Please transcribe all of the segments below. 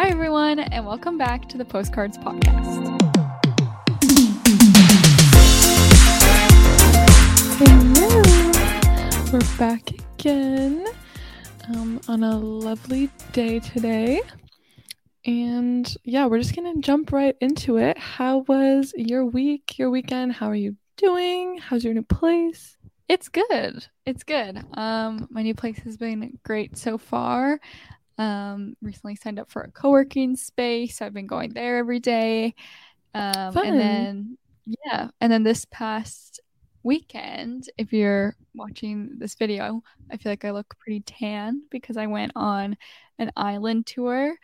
Hi, everyone, and welcome back to the Postcards Podcast. Hello. We're back again um, on a lovely day today. And yeah, we're just going to jump right into it. How was your week, your weekend? How are you doing? How's your new place? It's good. It's good. Um, my new place has been great so far. Um, recently signed up for a co-working space. I've been going there every day. Um, Fun. and then yeah, and then this past weekend, if you're watching this video, I feel like I look pretty tan because I went on an island tour.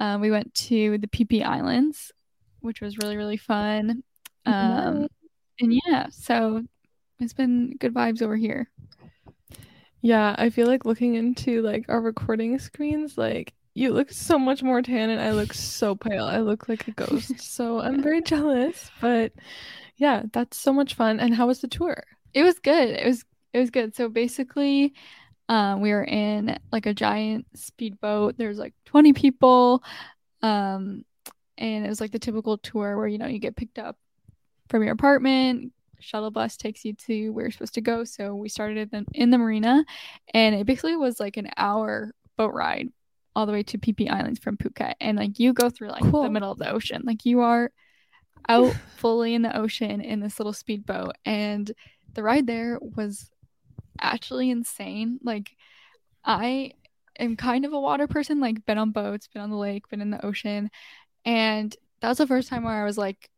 Um, we went to the Phi Phi Islands, which was really really fun. Um, Nice. and yeah, so it's been good vibes over here. Yeah, I feel like looking into like our recording screens, like you look so much more tan and I look so pale. I look like a ghost. so I'm very jealous. But yeah, that's so much fun. And how was the tour? It was good. It was it was good. So basically, um, we were in like a giant speedboat. There's like 20 people, um, and it was like the typical tour where you know you get picked up from your apartment. Shuttle bus takes you to where you're supposed to go. So we started in, in the marina, and it basically was like an hour boat ride all the way to Phi Phi Islands from Phuket, and like you go through like Cool. the middle of the ocean, like you are out fully in the ocean in this little speedboat, and the ride there was actually insane. Like I am kind of a water person, like been on boats, been on the lake, been in the ocean, and that was the first time where I was like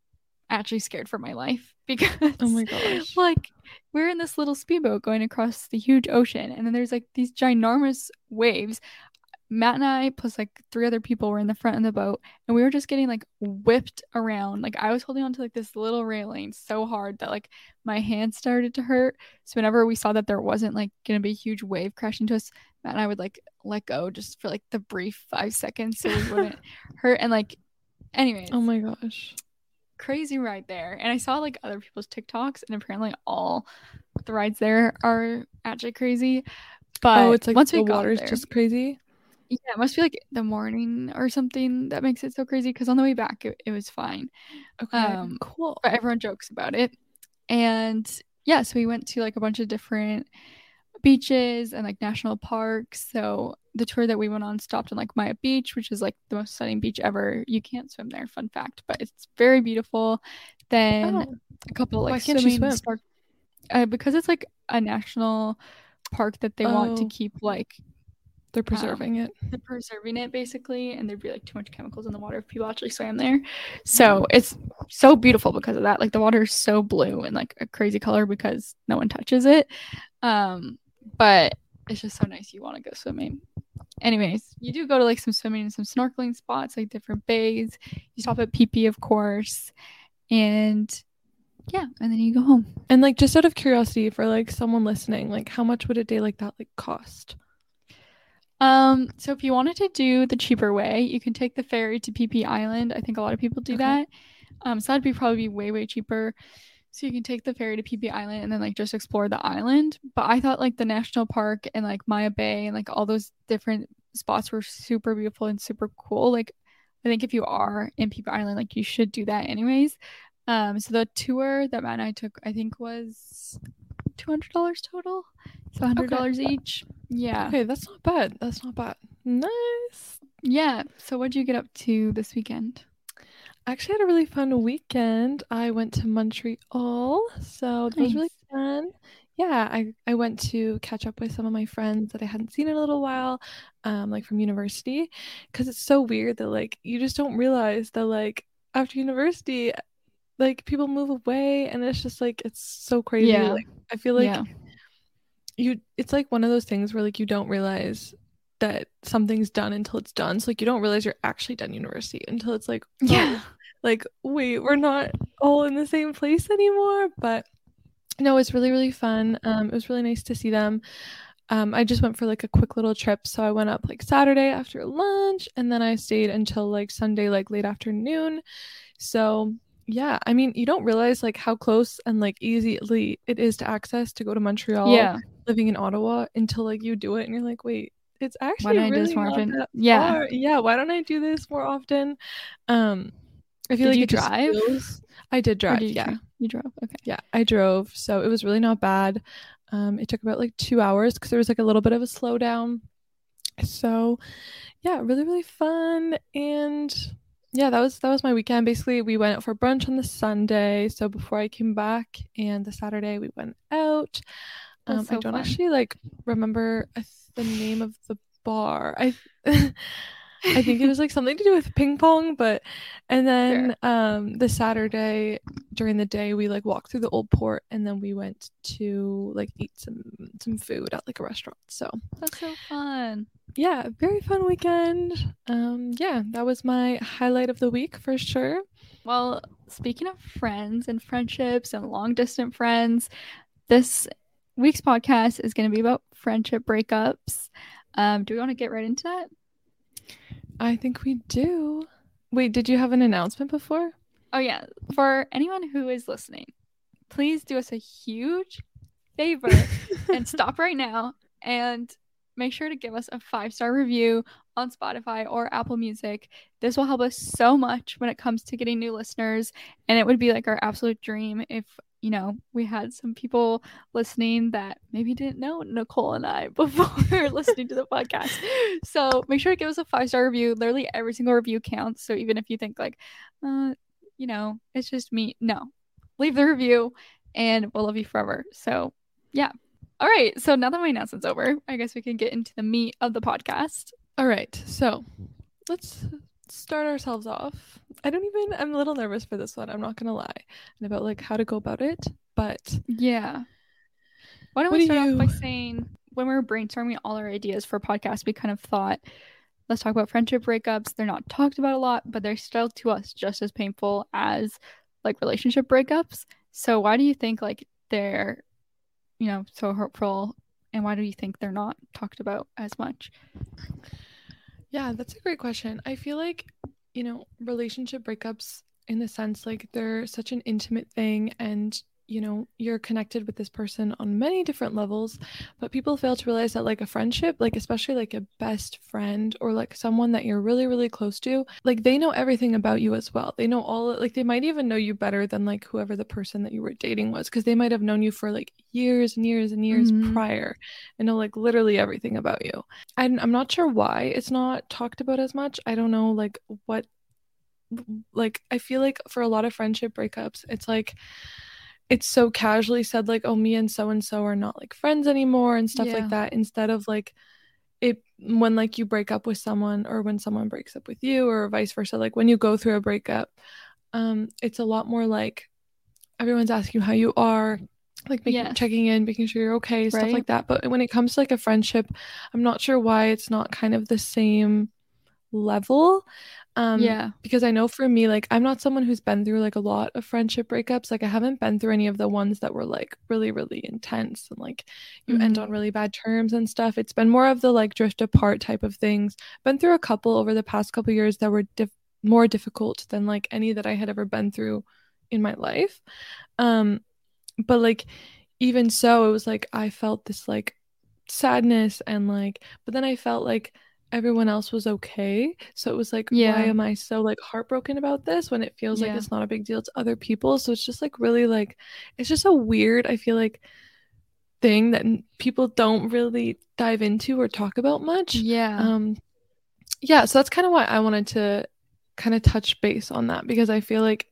actually scared for my life because Oh my gosh. like we're in this little speedboat going across the huge ocean and then there's like these ginormous waves matt and i plus like three other people were in the front of the boat and we were just getting like whipped around like i was holding onto like this little railing so hard that like my hands started to hurt so whenever we saw that there wasn't like gonna be a huge wave crashing to us matt and i would like let go just for like the brief five seconds so we wouldn't hurt and like anyways Oh my gosh. Crazy ride there. And I saw like other people's TikToks, and apparently all the rides there are actually crazy. But oh, it's like once the we got water's there, just crazy. yeah, it must be like the morning or something that makes it so crazy. Because on the way back, it, it was fine. Okay. Um, cool. But everyone jokes about it. And yeah, so we went to like a bunch of different beaches and like national parks. So the tour that we went on stopped in like Maya Beach, which is like the most stunning beach ever. You can't swim there, fun fact, but it's very beautiful. Then Oh, a couple like swimming swim? uh, because it's like a national park that they want to Oh. keep like they're preserving it. they're preserving it basically and there'd be like too much chemicals in the water if people actually swam there so it's so beautiful because of that like the water is so blue and like a crazy color because no one touches it um but it's just so nice you want to go swimming anyways you do go to like some swimming and some snorkeling spots like different bays you stop at Phi Phi of course and yeah and then you go home And like just out of curiosity for like someone listening, like how much would a day like that like cost? Um, so if you wanted to do the cheaper way, you can take the ferry to Phi Phi Island. I think a lot of people do Okay. that. Um, so that'd be probably way, way cheaper. So you can take the ferry to Phi Phi Island and then like just explore the island. But I thought like the national park and like Maya Bay and like all those different spots were super beautiful and super cool. Like I think if you are in Phi Phi Island, like you should do that anyways. Um, so the tour that Matt and I took, I think was two hundred dollars total. So hundred dollars each. Yeah. Okay, that's not bad. That's not bad. Nice. Yeah. So what'd you get up to this weekend? I actually had a really fun weekend. I went to Montreal, so that was really fun. Yeah, I, I went to catch up with some of my friends that I hadn't seen in a little while, um, like from university, because it's so weird that like you just don't realize that like after university, like people move away, and it's just like it's so crazy. Yeah. Like I feel like yeah. you it's like one of those things where like you don't realize that something's done until it's done. So like you don't realize you're actually done university until it's like oh, Yeah. like wait, we're not all in the same place anymore. But no, it's really really fun. Um, it was really nice to see them. Um, I just went for like a quick little trip. So I went up like Saturday after lunch, and then I stayed until like Sunday, like late afternoon. So yeah, I mean, you don't realize like how close and like easily it is to access to go to Montreal Yeah. living in Ottawa until like you do it and you're like, wait, it's actually why don't really I do this more often? Yeah. far. Yeah, why don't I do this more often? Um I feel Did like you drive? feels- I did drive, you yeah. drive? You drove. Okay. Yeah, I drove, so it was really not bad. Um, it took about like two hours because there was like a little bit of a slowdown. So, yeah, really, really fun. And yeah, that was that was my weekend. Basically, we went out for brunch on the Sunday. So before I came back, and the Saturday we went out. Um, so I don't fun. actually like remember the name of the bar. I I think it was like something to do with ping pong, but and then um the Saturday during the day we like walked through the old port and then we went to like eat some some food at like a restaurant. So That's so fun. yeah, very fun weekend. Um yeah, that was my highlight of the week for sure. Well, speaking of friends and friendships and long distance friends, this week's podcast is going to be about friendship breakups. Um, do we want to get right into that? I think we do. Wait, did you have an announcement before? Oh, yeah. For anyone who is listening, please do us a huge favor and stop right now and make sure to give us a five star review on Spotify or Apple Music. This will help us so much when it comes to getting new listeners. And it would be like our absolute dream if, you know, we had some people listening that maybe didn't know Nicole and I before listening to the podcast. So make sure to give us a five star review. Literally every single review counts. So even if you think like, uh, you know, it's just me, no, leave the review and we'll love you forever. So yeah. All right. So now that my announcement's over, I guess we can get into the meat of the podcast. All right, so let's start ourselves off. I don't even, I'm a little nervous for this one, I'm not gonna lie, and about like how to go about it, but Yeah. Why don't we do start off by saying when we were brainstorming all our ideas for podcasts, we kind of thought, let's talk about friendship breakups. They're not talked about a lot, but they're still to us just as painful as like relationship breakups. So why do you think like they're, you know, so hurtful? And why do you think they're not talked about as much? Yeah, that's a great question. I feel like, you know, relationship breakups, in the sense like they're such an intimate thing, and you know, you're connected with this person on many different levels, but people fail to realize that, like, a friendship, like, especially like a best friend or like someone that you're really, really close to, like, they know everything about you as well. They know all, like, they might even know you better than like whoever the person that you were dating was, because they might have known you for like years and years and years Mhm. prior and know like literally everything about you. I'm, I'm not sure why it's not talked about as much. I don't know, like, what, like, I feel like for a lot of friendship breakups, it's like, it's so casually said like oh me and so and so are not like friends anymore and stuff Yeah. like that instead of like it when like you break up with someone or when someone breaks up with you or vice versa like when you go through a breakup um it's a lot more like everyone's asking you how you are like making Yes. checking in making sure you're okay stuff Right. like that but when it comes to like a friendship i'm not sure why it's not kind of the same level um yeah. because I know for me, like I'm not someone who's been through like a lot of friendship breakups. Like I haven't been through any of the ones that were like really, really intense and like you end on Mhm. really bad terms and stuff. It's been more of the like drift apart type of things. Been through a couple over the past couple years that were diff- more difficult than like any that I had ever been through in my life. Um, but like even so, it was like I felt this like sadness and like, but then I felt like everyone else was okay. So it was like, Yeah. why am I so like heartbroken about this when it feels like it's not a big deal to other people? So it's just like really like, it's just a weird, I feel like, thing that people don't really dive into or talk about much. Yeah. Um, yeah, so that's kind of why I wanted to kind of touch base on that because I feel like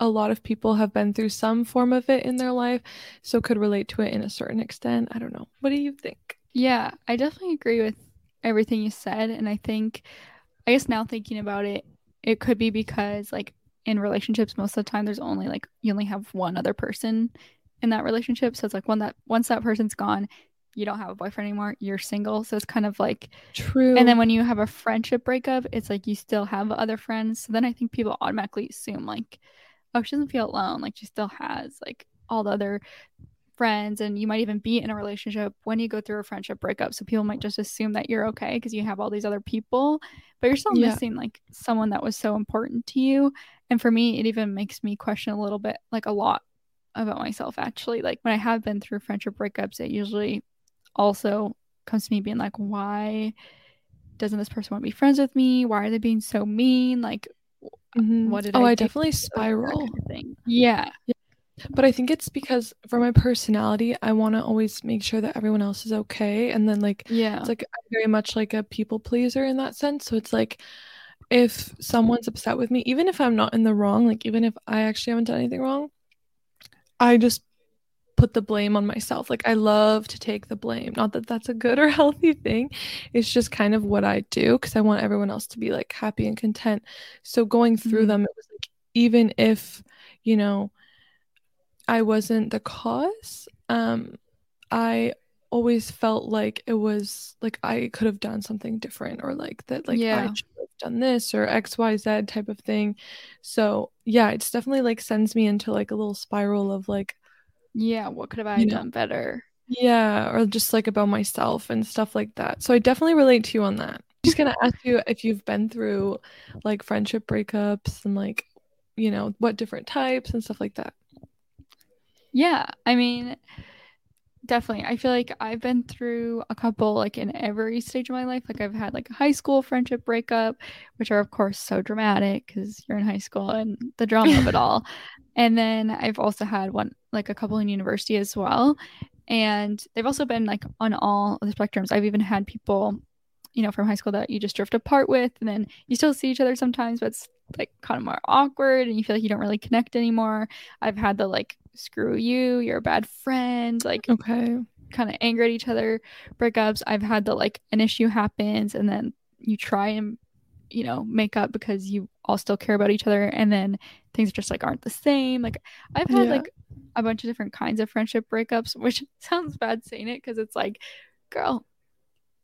a lot of people have been through some form of it in their life, so could relate to it in a certain extent. I don't know. What do you think? Yeah, I definitely agree with everything you said. And I think, I guess now thinking about it, it could be because, like, in relationships, most of the time, there's only like, you only have one other person in that relationship. So it's like, when that, once that person's gone, you don't have a boyfriend anymore, you're single. So it's kind of like, True. and then when you have a friendship breakup, it's like you still have other friends. So then I think people automatically assume, like, oh, she doesn't feel alone. Like, she still has, like, all the other friends and you might even be in a relationship when you go through a friendship breakup so people might just assume that you're okay because you have all these other people but you're still Yeah. missing like someone that was so important to you and for me it even makes me question a little bit like a lot about myself actually like when i have been through friendship breakups it usually also comes to me being like, why doesn't this person want to be friends with me? Why are they being so mean? Like, Mhm. what did Oh, I I definitely spiral. kind of thing. Yeah. But I think it's because for my personality, I want to always make sure that everyone else is okay. And then, like, Yeah. it's like I'm very much like a people pleaser in that sense. So it's like if someone's upset with me, even if I'm not in the wrong, like, even if I actually haven't done anything wrong, I just put the blame on myself. Like, I love to take the blame. Not that that's a good or healthy thing. It's just kind of what I do because I want everyone else to be like happy and content. So going through Mhm. them, it was like, even if, you know, I wasn't the cause, um, I always felt like it was like I could have done something different or like that like yeah. I should have done this or XYZ type of thing. So yeah, it's definitely like sends me into like a little spiral of like, Yeah. What could have I you know, done better? yeah, or just like about myself and stuff like that. So I definitely relate to you on that. Just gonna ask you if you've been through like friendship breakups and like, you know, what different types and stuff like that. Yeah. I mean, definitely. I feel like I've been through a couple like in every stage of my life. Like I've had like a high school friendship breakup, which are of course so dramatic because you're in high school and the drama of it all. And then I've also had one like a couple in university as well. And they've also been like on all the spectrums. I've even had people, you know, from high school that you just drift apart with, and then you still see each other sometimes, but it's like kind of more awkward and you feel like you don't really connect anymore. I've had the like, screw you, you're a bad friend, like Okay. kind of angry at each other breakups. I've had the like an issue happens and then you try and you know make up because you all still care about each other and then things just like aren't the same. Like I've had Yeah. like a bunch of different kinds of friendship breakups, which sounds bad saying it because it's like, girl,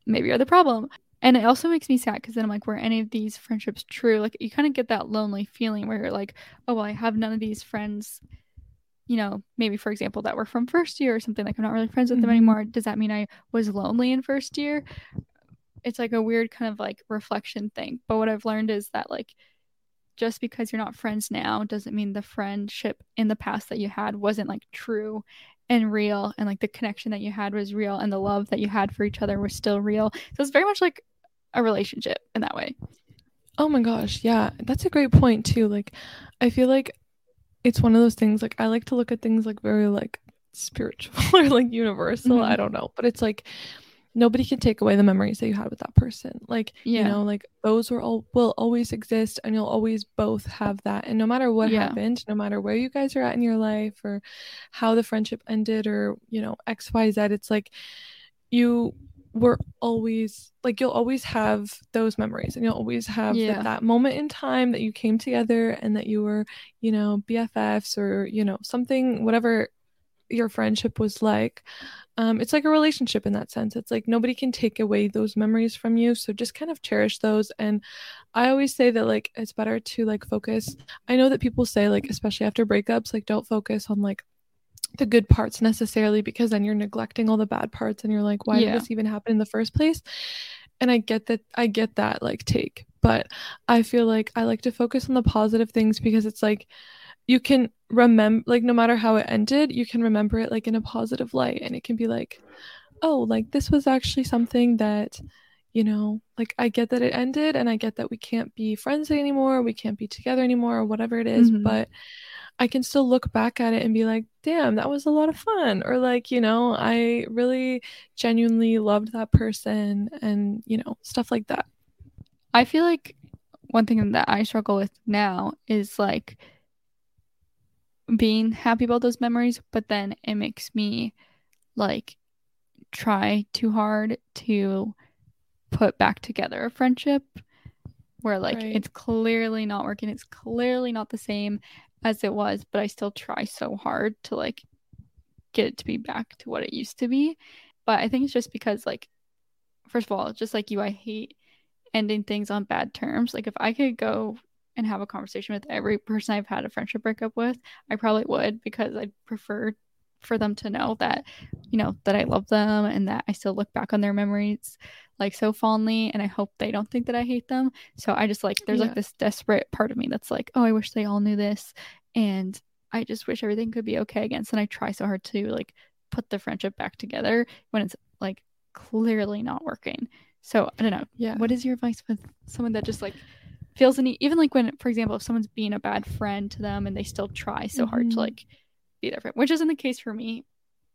maybe you're the problem. And it also makes me sad because then I'm like, were any of these friendships true? Like you kind of get that lonely feeling where you're like, oh well, I have none of these friends you know, maybe for example, that were from first year or something, like I'm not really friends with them Mhm. anymore. Does that mean I was lonely in first year? It's like a weird kind of like reflection thing. But what I've learned is that like just because you're not friends now doesn't mean the friendship in the past that you had wasn't like true and real and like the connection that you had was real and the love that you had for each other was still real. So it's very much like a relationship in that way. Oh my gosh, yeah, that's a great point too. Like, I feel like it's one of those things. Like, I like to look at things like very like spiritual or like universal. Mhm. I don't know, but it's like nobody can take away the memories that you had with that person. Like, you know, like those will all will always exist, and you'll always both have that. And no matter what Yeah. happened, no matter where you guys are at in your life or how the friendship ended, or you know X Y Z, it's like you were always like you'll always have those memories and you'll always have Yeah. that, that moment in time that you came together and that you were you know bffs or you know something whatever your friendship was like. Um, it's like a relationship in that sense. It's like nobody can take away those memories from you. So just kind of cherish those. And i always say that like it's better to like focus. I know that people say like especially after breakups like don't focus on like the good parts necessarily because then you're neglecting all the bad parts and you're like why Yeah. did this even happen in the first place and i get that i get that like take but i feel like i like to focus on the positive things because it's like you can remember like no matter how it ended you can remember it like in a positive light and it can be like oh like this was actually something that you know like i get that it ended and i get that we can't be friends anymore we can't be together anymore or whatever it is, Mhm. but i can still look back at it and be like damn that was a lot of fun or like you know i really genuinely loved that person and you know stuff like that I feel like one thing that I struggle with now is like being happy about those memories, but then it makes me like try too hard to put back together a friendship where like Right. it's clearly not working. It's clearly not the same as it was, but I still try so hard to like get it to be back to what it used to be. But I think it's just because like first of all, just like you, I hate ending things on bad terms. Like if I could go and have a conversation with every person I've had a friendship breakup with, I probably would because I'd prefer for them to know that, you know, that I love them and that I still look back on their memories like so fondly and I hope they don't think that I hate them. So I just like there's Yeah. like this desperate part of me that's like, oh, I wish they all knew this and I just wish everything could be okay again. So I try so hard to like put the friendship back together when it's like clearly not working. So I don't know. Yeah. What is your advice with someone that just like feels any even like when, for example, if someone's being a bad friend to them and they still try so hard Mhm. to like be friend, which isn't the case for me.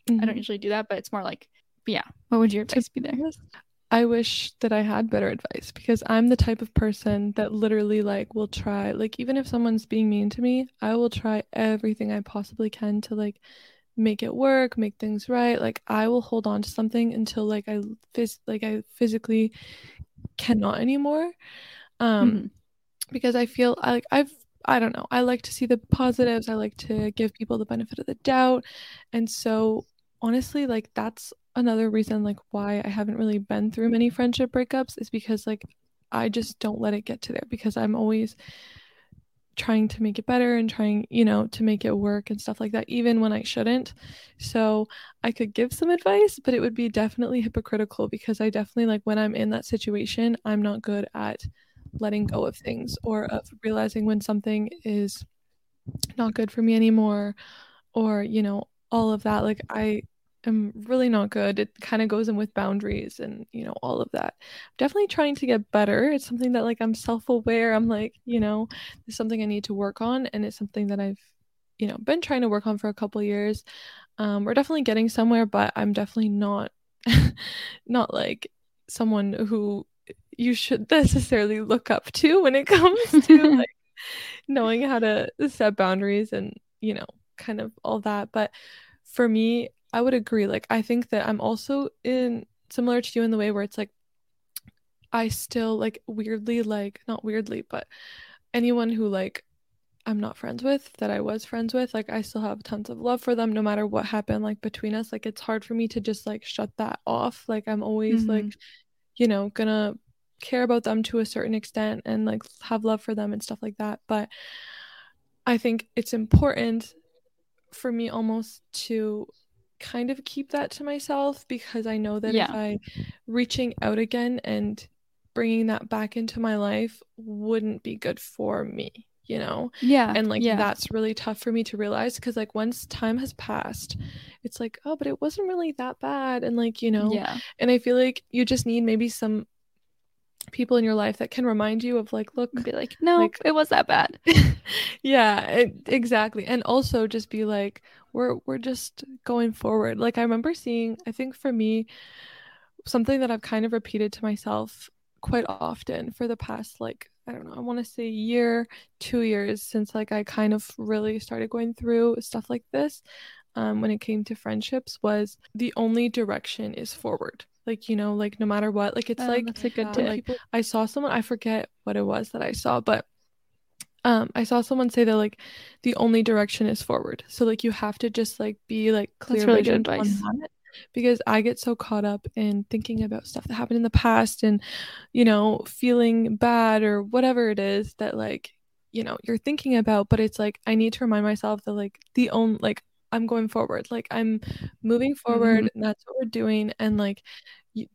I don't Mhm. usually do that, but it's more like, yeah. What would your advice be there? I wish that I had better advice because I'm the type of person that literally like will try like even if someone's being mean to me, I will try everything I possibly can to like make it work, make things right. Like I will hold on to something until like I phys- like I physically cannot anymore. Um Mhm. because I feel like I've I don't know. I like to see the positives. I like to give people the benefit of the doubt. And so honestly, like that's another reason like why I haven't really been through many friendship breakups is because like I just don't let it get to there because I'm always trying to make it better and trying, you know, to make it work and stuff like that even when I shouldn't. So I could give some advice, but it would be definitely hypocritical because I definitely like when I'm in that situation, I'm not good at letting go of things or of realizing when something is not good for me anymore or you know all of that like i am really not good. It kind of goes in with boundaries and you know all of that. I'm definitely trying to get better. It's something that like i'm self-aware. I'm like you know it's something i need to work on and it's something that i've you know been trying to work on for a couple years. Um we're definitely getting somewhere but i'm definitely not not like someone who you should necessarily look up to when it comes to like knowing how to set boundaries and you know kind of all that. But for me i would agree. Like i think that i'm also in similar to you in the way where it's like i still like weirdly like not weirdly but anyone who like i'm not friends with that i was friends with like i still have tons of love for them no matter what happened like between us. Like it's hard for me to just like shut that off. Like i'm always like Mhm. you know gonna care about them to a certain extent and like have love for them and stuff like that but i think it's important for me almost to kind of keep that to myself because i know that Yeah. if i reaching out again and bringing that back into my life wouldn't be good for me you know Yeah. and like yeah. that's really tough for me to realize because like once time has passed it's like oh but it wasn't really that bad and like you know Yeah. and i feel like you just need maybe some people in your life that can remind you of like look Be like, no, like- it was that bad. yeah it, exactly. And also just be like we're we're just going forward. Like i remember seeing i think for me something that i've kind of repeated to myself quite often for the past like i don't know i want to say year two years since like i kind of really started going through stuff like this um, when it came to friendships was the only direction is forward like you know like no matter what like it's Oh, like that's a good tip. like I saw someone I forget what it was that I saw, but um I saw someone say that like the only direction is forward. So like you have to just like be like clear really good advice. Because I get so caught up in thinking about stuff that happened in the past and you know feeling bad or whatever it is that like you know you're thinking about but it's like I need to remind myself that like the only like I'm going forward like I'm moving forward mm-hmm. and that's what we're doing and like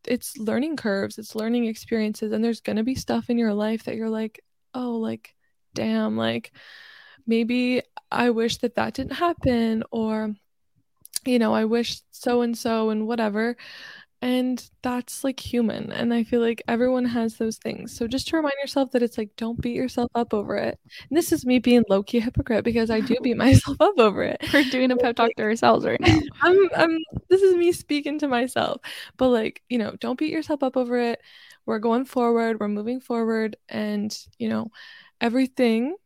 it's learning curves it's learning experiences and there's gonna be stuff in your life that you're like oh like damn like maybe i wish that that didn't happen or you know i wish so and so and whatever and that's like human and i feel like everyone has those things so just to remind yourself that it's like don't beat yourself up over it and this is me being low-key hypocrite because i do beat myself up over it We're doing a pep talk to ourselves right now. I'm I'm this is me speaking to myself. But like, you know, don't beat yourself up over it. We're going forward, we're moving forward and, you know, everything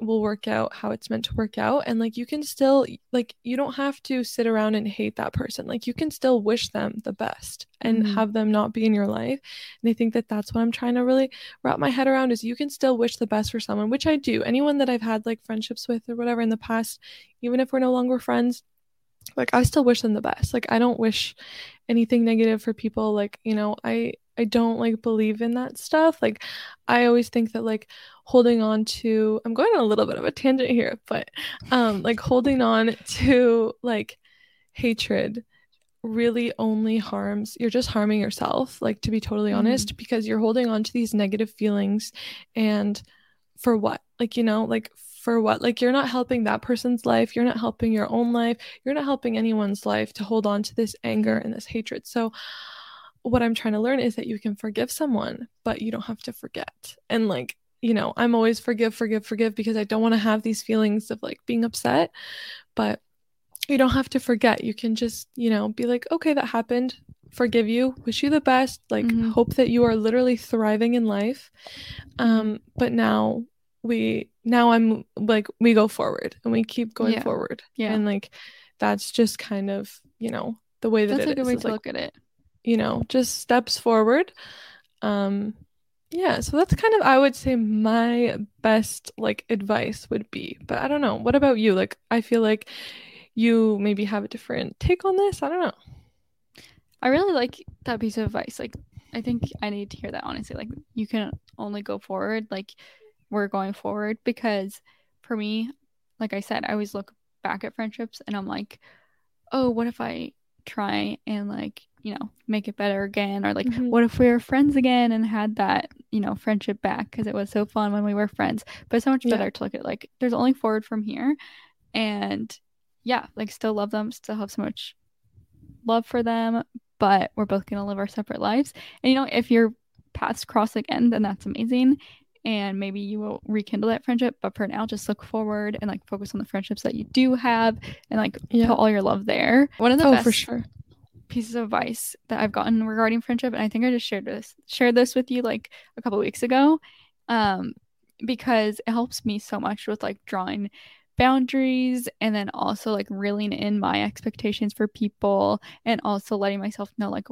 will work out how it's meant to work out and like you can still like you don't have to sit around and hate that person. Like you can still wish them the best and Mhm. have them not be in your life. And I think that that's what I'm trying to really wrap my head around is you can still wish the best for someone, which I do. Anyone that I've had like friendships with or whatever in the past, even if we're no longer friends, like I still wish them the best. Like I don't wish anything negative for people. Like, you know, I I don't like believe in that stuff. Like I always think that like holding on to I'm going on a little bit of a tangent here, but um like holding on to like hatred really only harms you're just harming yourself like to be totally Mhm. honest because you're holding on to these negative feelings and for what like you know like for what like you're not helping that person's life you're not helping your own life you're not helping anyone's life to hold on to this anger and this hatred so what I'm trying to learn is that you can forgive someone, but you don't have to forget. And like, you know, I'm always forgive, forgive, forgive because I don't want to have these feelings of like being upset. But you don't have to forget. You can just, you know, be like, okay, that happened. Forgive you. Wish you the best. Like, Mhm. hope that you are literally thriving in life. Um, but now we now I'm like we go forward and we keep going Yeah. forward. Yeah. And like that's just kind of, you know, the way that That's it a good is, way to like, look at it. You know, just steps forward. Um yeah, so that's kind of I would say my best like advice would be. But I don't know. What about you? Like I feel like you maybe have a different take on this. I don't know. I really like that piece of advice. Like, I think I need to hear that honestly. Like, you can only go forward. Like, we're going forward because for me, like I said, I always look back at friendships and I'm like, oh, what if I try and like, you know, make it better again? Or like, Mhm. what if we were friends again and had that, you know, friendship back because it was so fun when we were friends. But it's so much Yeah. better to look at like, there's only forward from here. And yeah, like, still love them, still have so much love for them, but we're both going to live our separate lives. And you know, if your paths cross again, then that's amazing. And maybe you will rekindle that friendship. But for now, just look forward and like focus on the friendships that you do have and like Yeah. put all your love there. One of the Oh, best for sure. pieces of advice that I've gotten regarding friendship, and I think I just shared this shared this with you like a couple weeks ago, um, because it helps me so much with like drawing boundaries and then also like reeling in my expectations for people and also letting myself know like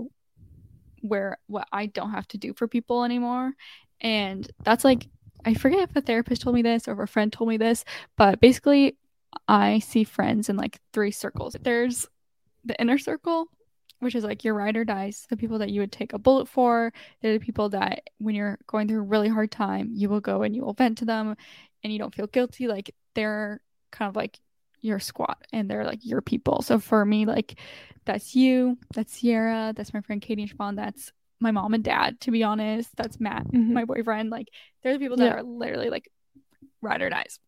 where what I don't have to do for people anymore. And that's like I forget if a therapist told me this or if a friend told me this, but basically I see friends in like three circles. There's the inner circle, which is like your ride or dies, the people that you would take a bullet for. They're the people that when you're going through a really hard time, you will go and you will vent to them and you don't feel guilty. Like they're kind of like your squad and they're like your people. So for me, like that's you, that's Sierra, that's my friend Katie and that's my mom and dad, to be honest. That's Matt, Mhm. my boyfriend. Like they're the people that Yeah. are literally like ride or dies.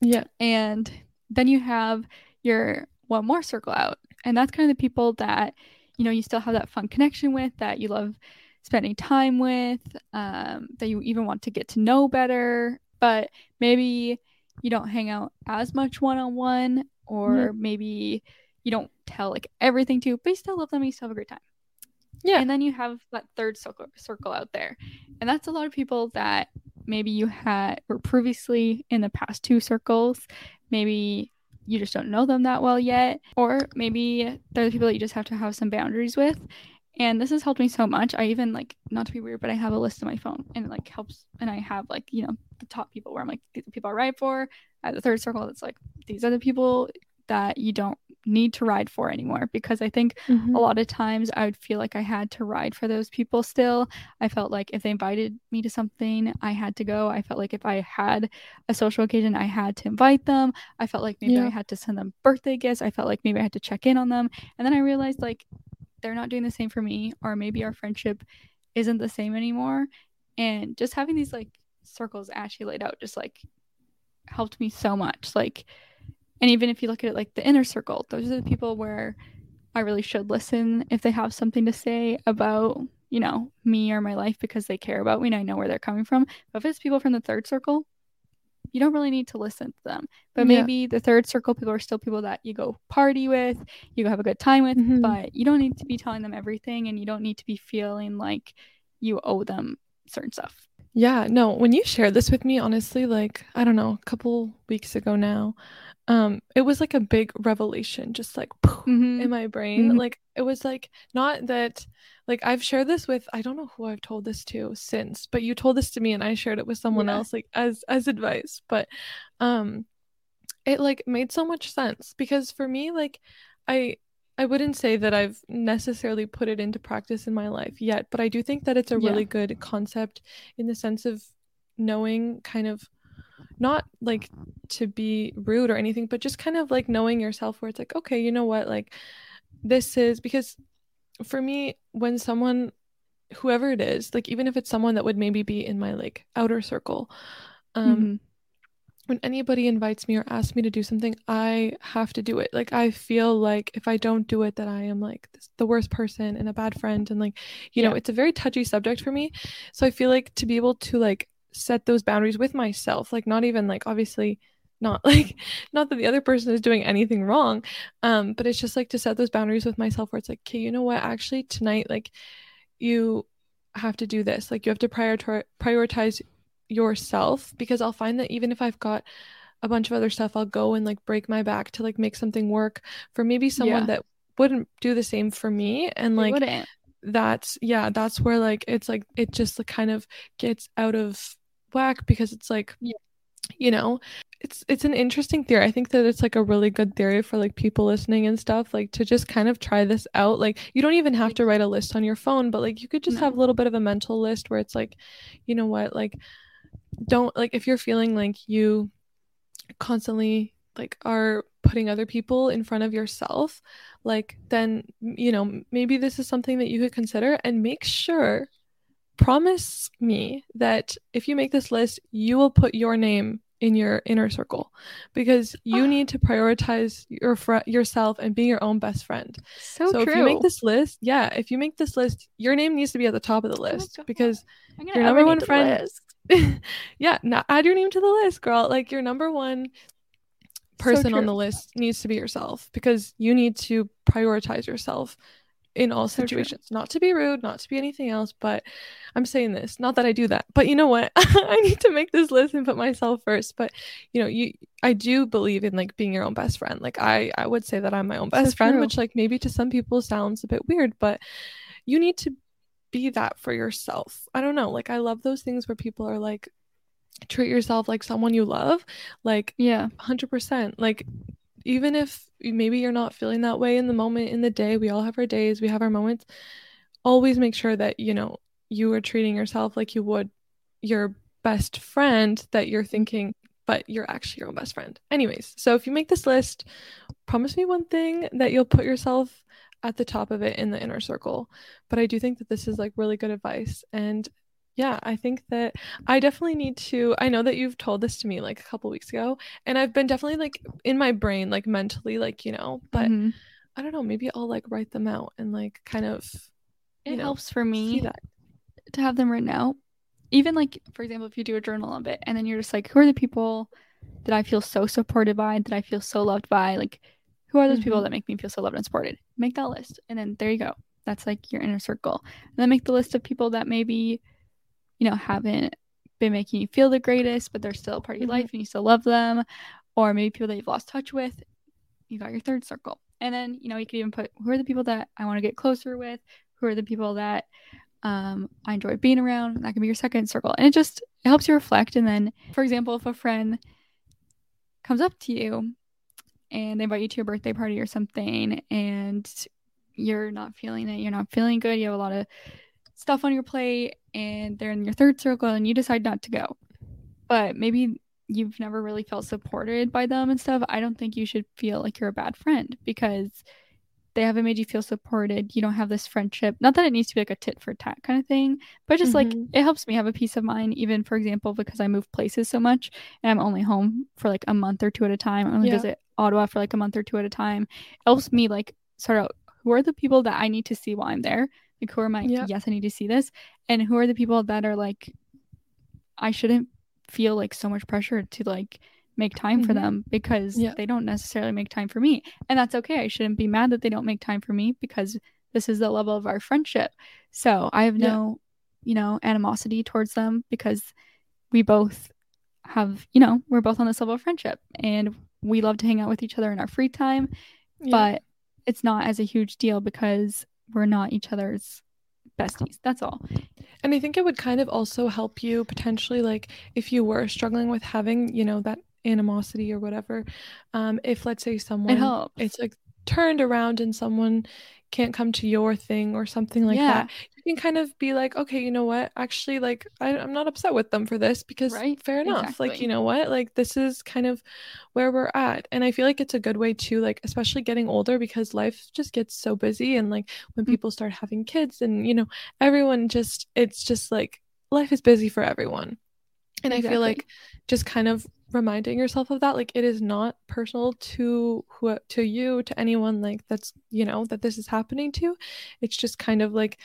Yeah. And then you have your one more circle out. And that's kind of the people that, you know, you still have that fun connection with, that you love spending time with, um, that you even want to get to know better. But maybe you don't hang out as much one on one, or maybe you don't tell like everything to, but you still love them and you still have a great time. Yeah. And then you have that third circle circle out there. And that's a lot of people that maybe you had were previously in the past two circles. Maybe you just don't know them that well yet. Or maybe they're the people that you just have to have some boundaries with. And this has helped me so much. I even like not to be weird, but I have a list on my phone and it like helps and I have like, you know, the top people where I'm like, these are people I ride for. Have the third circle that's like, these are the people that you don't need to ride for anymore because I think Mhm. a lot of times I would feel like I had to ride for those people still. I felt like if they invited me to something, I had to go. I felt like if I had a social occasion, I had to invite them. I felt like maybe Yeah. I had to send them birthday gifts. I felt like maybe I had to check in on them. And then I realized like they're not doing the same for me, or maybe our friendship isn't the same anymore. And just having these like circles actually laid out just like helped me so much. Like, and even if you look at it like the inner circle, those are the people where I really should listen if they have something to say about, you know, me or my life because they care about me and I know where they're coming from. But if it's people from the third circle, you don't really need to listen to them. But Yeah. maybe the third circle people are still people that you go party with, you go have a good time with, Mhm. but you don't need to be telling them everything and you don't need to be feeling like you owe them certain stuff. Yeah, no, when you shared this with me, honestly, like, I don't know, a couple weeks ago now, um, it was like a big revelation, just like Mhm. in my brain. Mhm. Like, it was like, not that, like, I've shared this with, I don't know who I've told this to since, but you told this to me and I shared it with someone Yeah. else, like, as, as advice. But, um, it like made so much sense because for me, like, I, I wouldn't say that I've necessarily put it into practice in my life yet, but I do think that it's a Yeah. really good concept in the sense of knowing kind of not like to be rude or anything, but just kind of like knowing yourself where it's like, okay, you know what? Like, this is because for me, when someone, whoever it is, like, even if it's someone that would maybe be in my like outer circle, um, Mhm. when anybody invites me or asks me to do something, I have to do it. Like I feel like if I don't do it, that I am like the worst person and a bad friend, and like you yeah. know, it's a very touchy subject for me. So I feel like to be able to like set those boundaries with myself, like not even like obviously not like not that the other person is doing anything wrong um but it's just like to set those boundaries with myself where it's like okay you know what actually tonight like you have to do this like you have to prioritize prioritize yourself because I'll find that even if I've got a bunch of other stuff, I'll go and like break my back to like make something work for maybe someone yeah. that wouldn't do the same for me. And like that's yeah, that's where like it's like it just like, kind of gets out of whack because it's like yeah. you know, it's it's an interesting theory. I think that it's like a really good theory for like people listening and stuff, like to just kind of try this out. Like you don't even have to write a list on your phone, but like you could just no. have a little bit of a mental list where it's like, you know what, like don't like if you're feeling like you constantly like are putting other people in front of yourself like then you know maybe this is something that you could consider and make sure promise me that if you make this list you will put your name in your inner circle because you need to prioritize your fr- yourself and being your own best friend. So, so if you make this list, yeah, if you make this list, your name needs to be at the top of the list because your number one friend yeah, not add your name to the list, girl. Like your number one person so on the list needs to be yourself because you need to prioritize yourself in all so situations. True. Not to be rude, not to be anything else, but I'm saying this. Not that I do that, but you know what? I need to make this list and put myself first. But you know, you I do believe in like being your own best friend. Like I I would say that I'm my own best so friend, true. which like maybe to some people sounds a bit weird, but you need to be that for yourself. I don't know. Like I love those things where people are like treat yourself like someone you love. Like yeah, 100%. Like even if maybe you're not feeling that way in the moment in the day, we all have our days, we have our moments. Always make sure that, you know, you are treating yourself like you would your best friend that you're thinking but you're actually your own best friend. Anyways, so if you make this list, promise me one thing that you'll put yourself at the top of it in the inner circle. But I do think that this is like really good advice. And yeah, I think that I definitely need to. I know that you've told this to me like a couple weeks ago, and I've been definitely like in my brain, like mentally, like, you know, but mm-hmm. I don't know, maybe I'll like write them out and like kind of. It know, helps for me to have them written out. Even like, for example, if you do a journal of it and then you're just like, who are the people that I feel so supported by, that I feel so loved by? Like, who are those mm-hmm. people that make me feel so loved and supported? Make that list. And then there you go. That's like your inner circle. And then make the list of people that maybe, you know, haven't been making you feel the greatest, but they're still a part of your mm-hmm. life and you still love them. Or maybe people that you've lost touch with. You got your third circle. And then, you know, you could even put who are the people that I want to get closer with? Who are the people that um, I enjoy being around? That can be your second circle. And it just it helps you reflect. And then, for example, if a friend comes up to you and they invite you to your birthday party or something and you're not feeling it, you're not feeling good, you have a lot of stuff on your plate and they're in your third circle and you decide not to go. But maybe you've never really felt supported by them and stuff. I don't think you should feel like you're a bad friend because they haven't made you feel supported. You don't have this friendship. Not that it needs to be like a tit for tat kind of thing, but just mm-hmm. like it helps me have a peace of mind, even for example, because I move places so much and I'm only home for like a month or two at a time. I only yeah. visit Ottawa for like a month or two at a time. It helps me like sort out who are the people that I need to see while I'm there. Like who are my yeah. yes, I need to see this. And who are the people that are like I shouldn't feel like so much pressure to like make time mm-hmm. for them because yeah. they don't necessarily make time for me. And that's okay. I shouldn't be mad that they don't make time for me because this is the level of our friendship. So I have no, yeah. you know, animosity towards them because we both have, you know, we're both on this level of friendship and we love to hang out with each other in our free time. Yeah. But it's not as a huge deal because we're not each other's besties. That's all. And I think it would kind of also help you potentially, like, if you were struggling with having, you know, that animosity or whatever um if let's say someone it helps. it's like turned around and someone can't come to your thing or something like yeah. that you can kind of be like okay you know what actually like I, am not upset with them for this because right? fair enough exactly. like you know what like this is kind of where we're at and i feel like it's a good way to like especially getting older because life just gets so busy and like when mm-hmm. people start having kids and you know everyone just it's just like life is busy for everyone and exactly. i feel like just kind of reminding yourself of that like it is not personal to who to you to anyone like that's you know that this is happening to it's just kind of like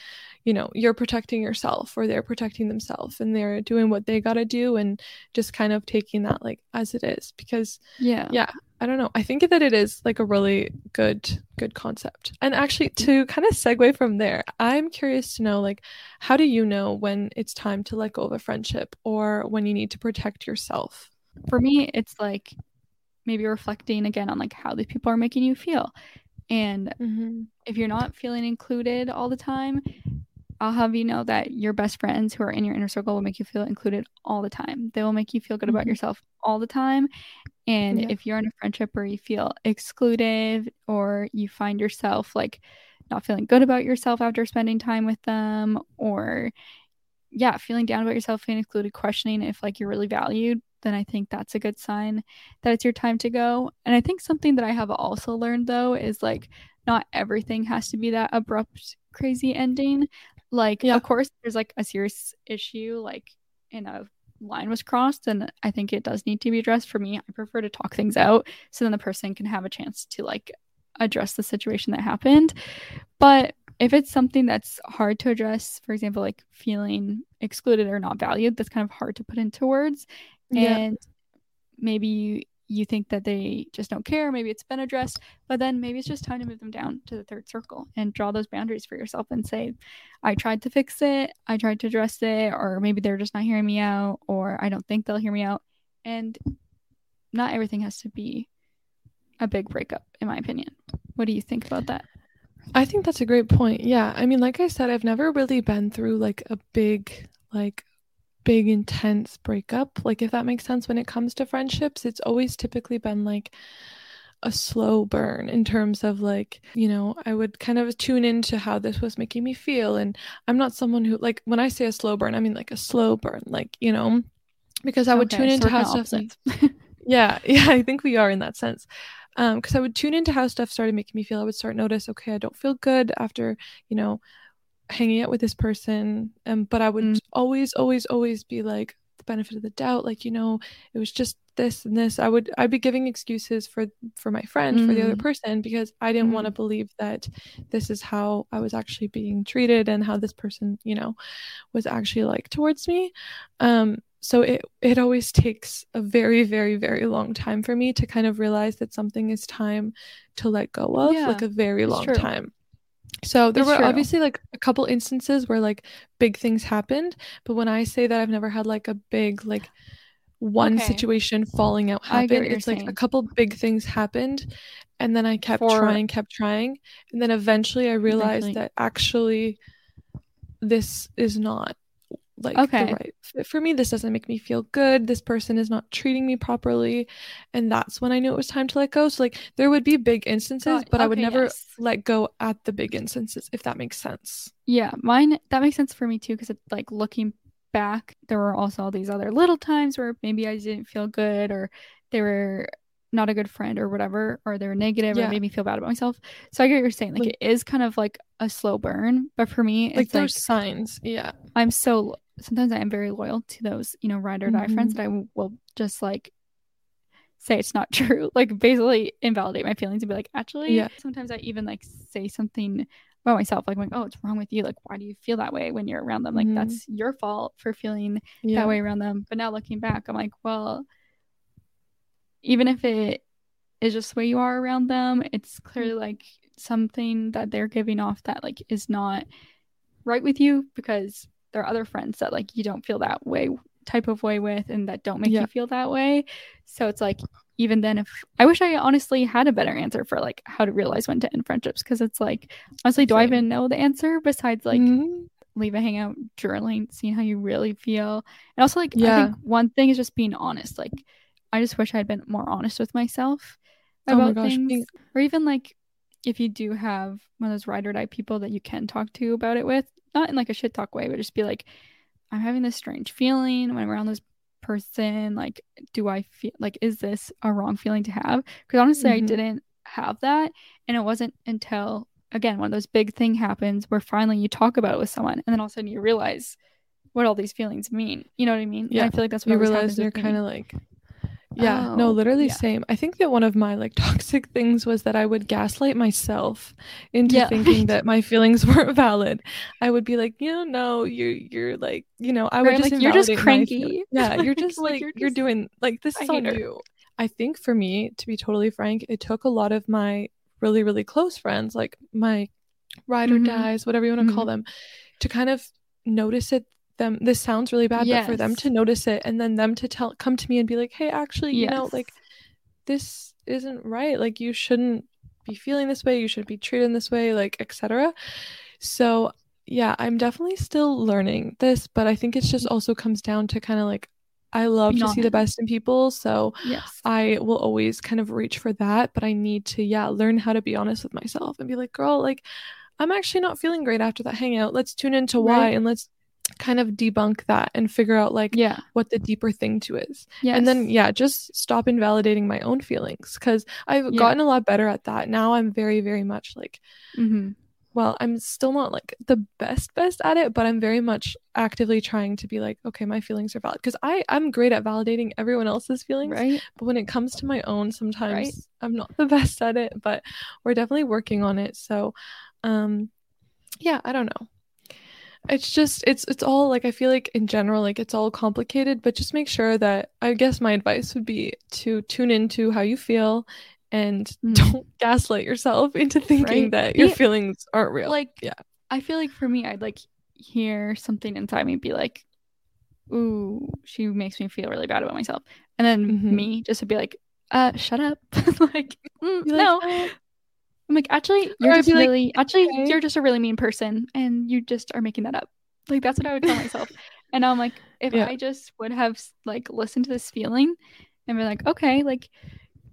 you know you're protecting yourself or they're protecting themselves and they're doing what they got to do and just kind of taking that like as it is because yeah. yeah i don't know. I think that it is like a really good good concept. And actually to kind of segue from there i'm curious to know like how do you know when it's time to let go of a friendship or when you need to protect yourself for me it's like maybe reflecting again on like how these people are making you feel and mm-hmm. if you're not feeling included all the time I'll have you know that your best friends who are in your inner circle will make you feel included all the time. They will make you feel good about mm-hmm. yourself all the time. And yeah. if you're in a friendship where you feel excluded or you find yourself like not feeling good about yourself after spending time with them, or yeah, feeling down about yourself, feeling excluded, questioning if like you're really valued, then I think that's a good sign that it's your time to go. And I think something that I have also learned though is like not everything has to be that abrupt, crazy ending. Like, yeah. of course, there's like a serious issue, like in a line was crossed, and I think it does need to be addressed. For me, I prefer to talk things out so then the person can have a chance to like address the situation that happened. But if it's something that's hard to address, for example, like feeling excluded or not valued, that's kind of hard to put into words. Yeah. And maybe you think that they just don't care. Maybe it's been addressed, but then maybe it's just time to move them down to the third circle and draw those boundaries for yourself and say, I tried to fix it, I tried to address it, or maybe they're just not hearing me out, or I don't think they'll hear me out. And not everything has to be a big breakup, in my opinion. What do you think about that? I think that's a great point. Yeah. I mean, like I said, I've never really been through like a big, like, big intense breakup like if that makes sense when it comes to friendships it's always typically been like a slow burn in terms of like you know i would kind of tune into how this was making me feel and i'm not someone who like when i say a slow burn i mean like a slow burn like you know because i would okay, tune into how stuff like, yeah yeah i think we are in that sense um because i would tune into how stuff started making me feel i would start notice okay i don't feel good after you know hanging out with this person um, but i would mm. always always always be like the benefit of the doubt like you know it was just this and this i would i'd be giving excuses for for my friend mm. for the other mm. person because i didn't mm. want to believe that this is how i was actually being treated and how this person you know was actually like towards me um so it it always takes a very very very long time for me to kind of realize that something is time to let go of yeah, like a very long true. time so there it's were true. obviously like a couple instances where like big things happened, but when I say that I've never had like a big like one okay. situation falling out happen, it's like saying. a couple big things happened and then I kept For... trying, kept trying, and then eventually I realized that actually this is not like okay. the right fit for me. This doesn't make me feel good. This person is not treating me properly. And that's when I knew it was time to let go. So like there would be big instances, but okay, I would never yes. let go at the big instances, if that makes sense. Yeah, mine that makes sense for me too, because like looking back, there were also all these other little times where maybe I didn't feel good or they were not a good friend or whatever, or they were negative yeah. or made me feel bad about myself. So I get what you're saying. Like, like, it is kind of like a slow burn, but for me, like there's like, signs. Yeah. I'm so sometimes I am very loyal to those, you know, ride or die mm-hmm. friends that I will just like say it's not true, like basically invalidate my feelings and be like, actually, yeah. Sometimes I even like say something about myself, like, like, oh, what's wrong with you? Like, why do you feel that way when you're around them? Like, mm-hmm. that's your fault for feeling yeah. that way around them. But now looking back, I'm like, well, even if it is just the way you are around them, it's clearly mm-hmm. like something that they're giving off that like is not right with you because there are other friends that like you don't feel that way type of way with and that don't make yeah. you feel that way. So it's like even then if I wish I honestly had a better answer for like how to realize when to end friendships because it's like honestly do Same. I even know the answer besides like mm-hmm. leave a hangout journaling seeing how you really feel and also like yeah. I think one thing is just being honest like I just wish I'd been more honest with myself oh about oh gosh, things being... or even like if you do have one of those ride or die people that you can talk to about it with not in like a shit talk way, but just be like, I'm having this strange feeling when I'm around this person. Like, do I feel like, is this a wrong feeling to have? Because honestly, mm-hmm. I didn't have that. And it wasn't until, again, when those big thing happens where finally you talk about it with someone and then all of a sudden you realize what all these feelings mean. You know what I mean? Yeah. And I feel like that's what you realize you're kind of like Yeah, no, Oh, literally yeah. same. I think that one of my like toxic things was that I would gaslight myself into Yeah, thinking that my feelings weren't valid. I would be like, you know, no, you're you're like, you know, I would Right, just like you're just invalidate my feelings. cranky. Yeah, you're just like like you're you're just doing like this is on you. I think for me, to be totally frank, it took a lot of my really, really close friends, like my ride or Mhm. dies, whatever you want to call Mhm. them, to kind of notice it them this sounds really bad, but for them to notice it and then them to tell come to me and be like, "Hey, actually, you know, like this isn't right. Like you shouldn't be feeling this way. You shouldn't be treated in this way, like etc." So, yeah, I'm definitely still learning this, but I think it's just also comes down to kind of like I love Being to see the best in people, so Yes. I will always kind of reach for that, but I need to yeah, learn how to be honest with myself and be like, "Girl, like I'm actually not feeling great after that hangout. Let's tune into why Right. and let's kind of debunk that and figure out like Yeah. what the deeper thing to is." Yes. And then yeah, just stop invalidating my own feelings cuz I've Yeah. gotten a lot better at that. Now I'm very very much like Mhm. well, I'm still not like the best best at it, but I'm very much actively trying to be like, okay, my feelings are valid because I I'm great at validating everyone else's feelings, Right? but when it comes to my own, Right. sometimes I'm not the best at it, but we're definitely working on it. So, um yeah, I don't know. It's just it's it's all like I feel like in general like it's all complicated, but just make sure that I guess my advice would be to tune into how you feel and Mhm. don't gaslight yourself into thinking Right. that your feelings aren't real. like yeah. I feel like for me, I'd like hear something inside me be like, "Ooh, she makes me feel really bad about myself," and then Mhm. me just to be like, "Uh, shut up!" like, "Mm, like, no. "Oh, I'm like, actually, you're just be like, really, actually, okay. you're just a really mean person, and you just are making that up. Like that's what I would tell myself. And I'm like, if Yeah. I just would have like listened to this feeling and be like, okay, like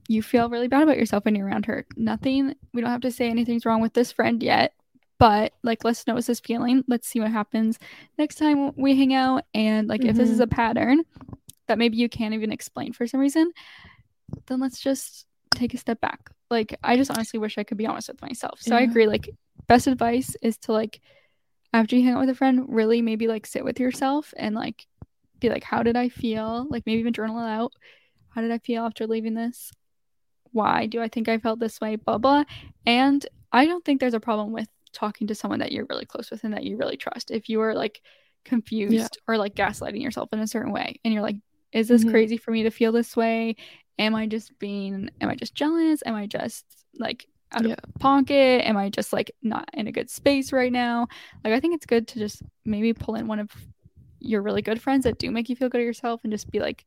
you feel really bad about yourself when you're around her. Nothing. We don't have to say anything's wrong with this friend yet, but like let's notice this feeling. Let's see what happens next time we hang out. And like if this is a mm-hmm. pattern that maybe you can't even explain for some reason, then let's just take a step back. Like I just honestly wish I could be honest with myself. So I agree. Like best advice is to like after you hang out with a friend, really maybe like sit with yourself and like be like, how did I feel? Like maybe even journal it out. How did I feel after leaving this? Why do I think I felt this way? Blah blah. And I don't think there's a problem with talking to someone that you're really close with and that you really trust. If you are like confused or like gaslighting yourself in a certain way and you're like, is this Mhm. crazy for me to feel this way? Am I just being am I just jealous? Am I just like out Yeah. of pocket? Am I just like not in a good space right now? Like I think it's good to just maybe pull in one of your really good friends that do make you feel good at yourself and just be like,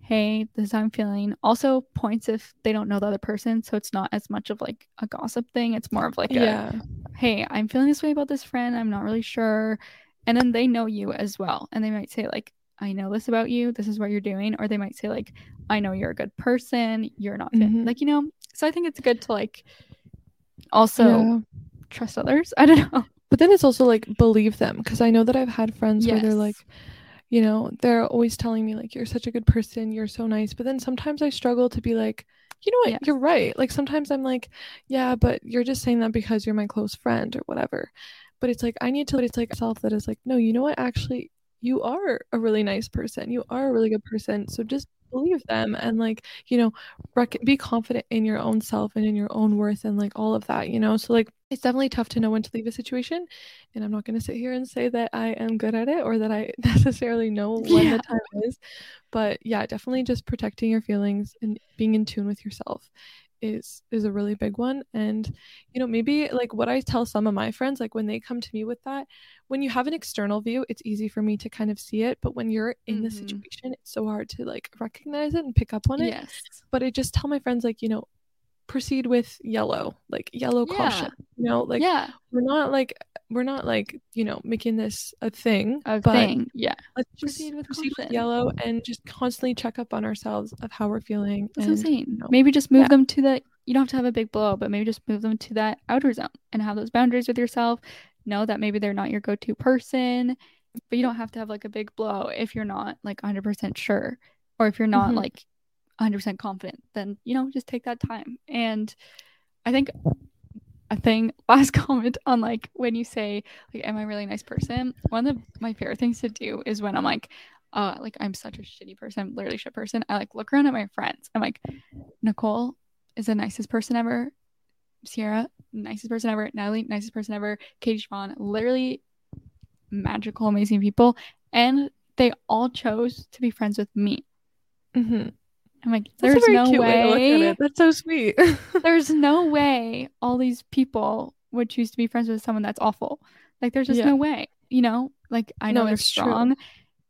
hey, this is how I'm feeling. Also points if they don't know the other person, so it's not as much of like a gossip thing. It's more of like a Yeah. hey, I'm feeling this way about this friend. I'm not really sure. And then they know you as well. And they might say, like, I know this about you. This is what you're doing. Or they might say, like, I know you're a good person. You're not fit. Mhm. Like, you know, so I think it's good to like also Yeah. trust others. I don't know. But then it's also like believe them because I know that I've had friends where they're like, you know, they're always telling me like you're such a good person, you're so nice. But then sometimes I struggle to be like, you know what, Yes. you're right. Like sometimes I'm like, yeah, but you're just saying that because you're my close friend or whatever. But it's like I need to it's like self that is like, no, you know what, actually you are a really nice person. You are a really good person. So just believe them and like, you know, rec- be confident in your own self and in your own worth and like all of that, you know? So like it's definitely tough to know when to leave a situation and I'm not going to sit here and say that I am good at it or that I necessarily know when Yeah. the time is. But yeah, definitely just protecting your feelings and being in tune with yourself is is a really big one and you know maybe like what I tell some of my friends like when they come to me with that when you have an external view it's easy for me to kind of see it but when you're in the Mhm. situation it's so hard to like recognize it and pick up on it Yes. but I just tell my friends like you know proceed with yellow like yellow Yeah. caution you know like yeah. we're not like we're not like you know making this a thing A thing. Yeah. let's just Proceed with proceed with yellow and just constantly check up on ourselves of how we're feeling That's and, what you know, Maybe just move yeah. them to the you don't have to have a big blow, but maybe just move them to that outer zone and have those boundaries with yourself. Know that maybe they're not your go-to person, but you don't have to have like a big blow if you're not like 100% sure or if you're not Mhm. like 100% confident. Then, you know, just take that time. And I think a thing last comment on like when you say like am I a really nice person? One of the, my favorite things to do is when I'm like uh like I'm such a shitty person, I'm literally shit person. I like look around at my friends. I'm like, Nicole is the nicest person ever. Sierra, nicest person ever. Natalie, nicest person ever. Katie Siobhan, literally magical, amazing people. And they all chose to be friends with me. Mm-hmm. I'm like, That's a there's very no cute way to look at way. it. That's so sweet. there's no way all these people would choose to be friends with someone that's awful. Like, there's just Yeah. no way. You know, like I know No, they're it's true. strong,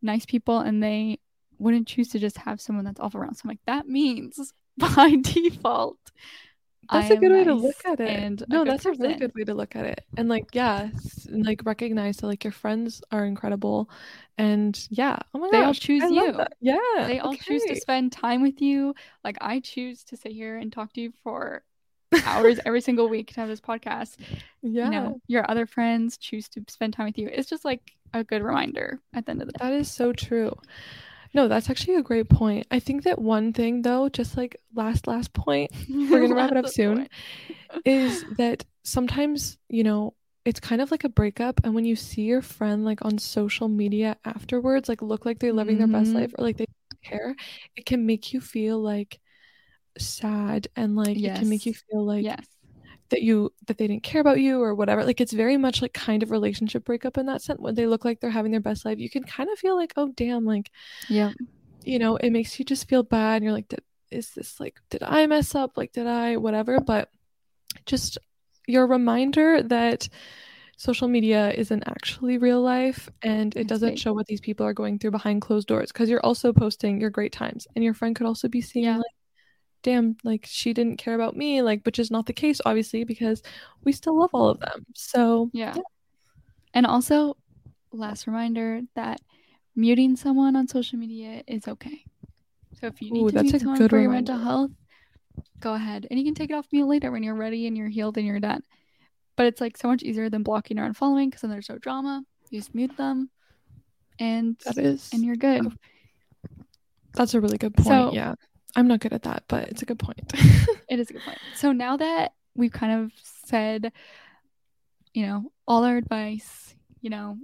nice people, and they wouldn't choose to just have someone that's awful around. So I'm like, that means by default. That's I a good way to look at it. And no, that's a really good way to look at it. And like, yeah, and, like recognize that like your friends are incredible, and yeah, oh my They all choose I you. Yeah, They all choose to spend time with you. Like I choose to sit here and talk to you for hours every single week to have this podcast. Yeah, You know, your other friends choose to spend time with you. It's just like a good reminder at the end of the day. that is so true. No, that's actually a great point. I think that one thing though, just like last last point, we're gonna wrap it up soon. is that sometimes, you know, it's kind of like a breakup and when you see your friend like on social media afterwards, like look like they're living their best Mhm. life or like they care, it can make you feel like sad and like it can make you feel like yes. That you that they didn't care about you or whatever. Like it's very much like kind of relationship breakup in that sense. When they look like they're having their best life, you can kind of feel like, oh damn, like yeah you know, it makes you just feel bad. And you're like, is this like, did I mess up? Like, did I, whatever? But just your reminder that social media isn't actually real life and it doesn't show what these people are going through behind closed doors because you're also posting your great times and your friend could also be seeing Yeah. like damn like she didn't care about me like which is not the case obviously because we still love all of them so Yeah. And also, last reminder that muting someone on social media is okay. So if you need Ooh, to mute a someone for your mental health, go ahead. And you can take it off mute later when you're ready and you're healed and you're done. But it's like so much easier than blocking or unfollowing because then there's no drama. You just mute them and that is and you're good. that's a really good point So- yeah i'm not good at that but it's a good point It is a good point. So now that we've kind of said, you know, all our advice, you know,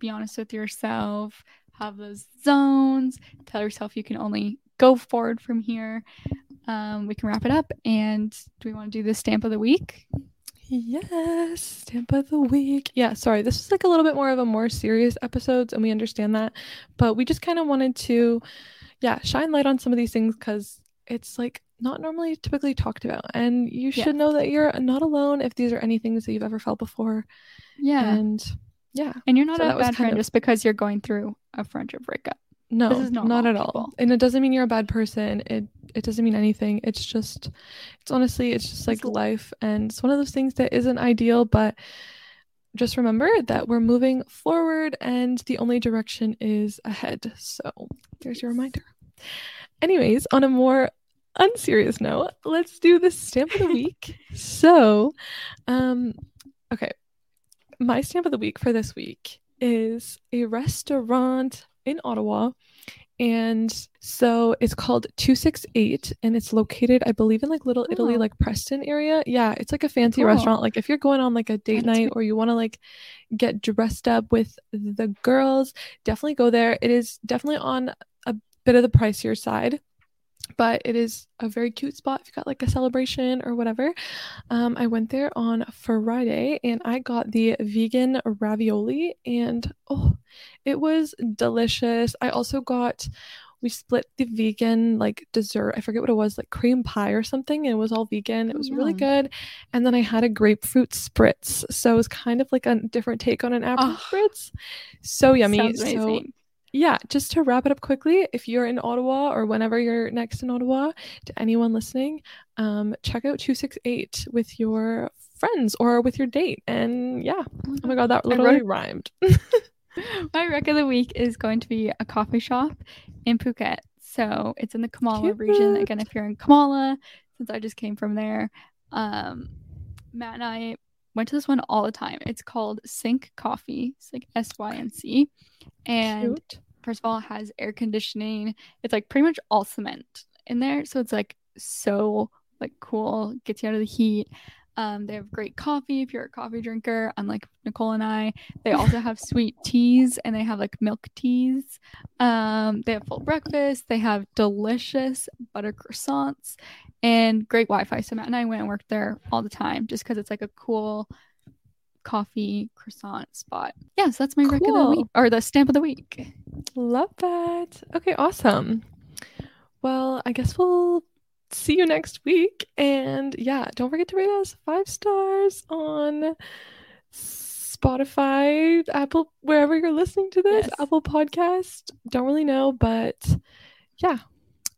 be honest with yourself, have those zones, tell yourself you can only go forward from here. Um, we can wrap it up. And do we want to do the stamp of the week? Yes, stamp of the week. Yeah, sorry, this is like a little bit more of a more serious episodes, and we understand that, but we just kind of wanted to, yeah, shine light on some of these things because it's like not normally typically talked about, and you Yeah. should know that you're not alone if these are any things that you've ever felt before, Yeah. And, yeah. and you're not so a bad friend of- just because you're going through a friendship breakup. no, not at all, people. and it doesn't mean you're a bad person. It it doesn't mean anything. It's just, it's honestly, it's just like It's life, and it's one of those things that isn't ideal, but just remember that we're moving forward and the only direction is ahead. So there's your reminder. Anyways, on a more unserious note, let's do the stamp of the week. so, um, okay, my stamp of the week for this week is a restaurant in Ottawa. And so it's called 268 and it's located, I believe, in like Little Italy, Oh. like Preston area. Yeah, it's like a fancy Cool. restaurant. Like if you're going on like a date That's night or you want to like get dressed up with the girls, definitely go there. It is definitely on bit of the pricier side, but it is a very cute spot if you got like a celebration or whatever. Um, I went there on Friday and I got the vegan ravioli and oh, it was delicious. I also got we split the vegan like dessert. I forget what it was, like cream pie or something. And it was all vegan. It was really good. And then I had a grapefruit spritz. So it was kind of like a different take on an apple Oh, spritz. So yummy. So amazing. Yeah, just to wrap it up quickly, if you're in Ottawa or whenever you're next in Ottawa, to anyone listening, um, check out 268 with your friends or with your date. And yeah, oh my god, that literally wrote- rhymed. My rec of the week is going to be a coffee shop in Phuket. So it's in the Kamala region. Again, if you're in Kamala, since I just came from there, um, Matt and I went to this one all the time. It's called Sync Coffee. It's like S Y N C. And Cute. first of all, it has air conditioning. It's like pretty much all cement in there. So it's like so like cool, gets you out of the heat. Um, they have great coffee if you're a coffee drinker, unlike Nicole and I. They also have sweet teas and they have like milk teas. Um, they have full breakfast. They have delicious butter croissants and great Wi-Fi. So Matt and I went and worked there all the time just because it's like a cool coffee croissant spot. Yes, yeah, so that's my cool. rec of the week or the stamp of the week. Love that. Okay, awesome. Well, I guess we'll see you next week. And yeah, don't forget to rate us five stars on Spotify, Apple, wherever you're listening to this, yes. Apple Podcast. Don't really know, but yeah.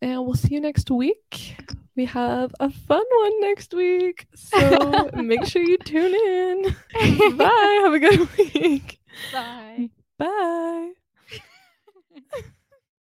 And we'll see you next week. We have a fun one next week. So make sure you tune in. Bye. Have a good week. Bye. Bye.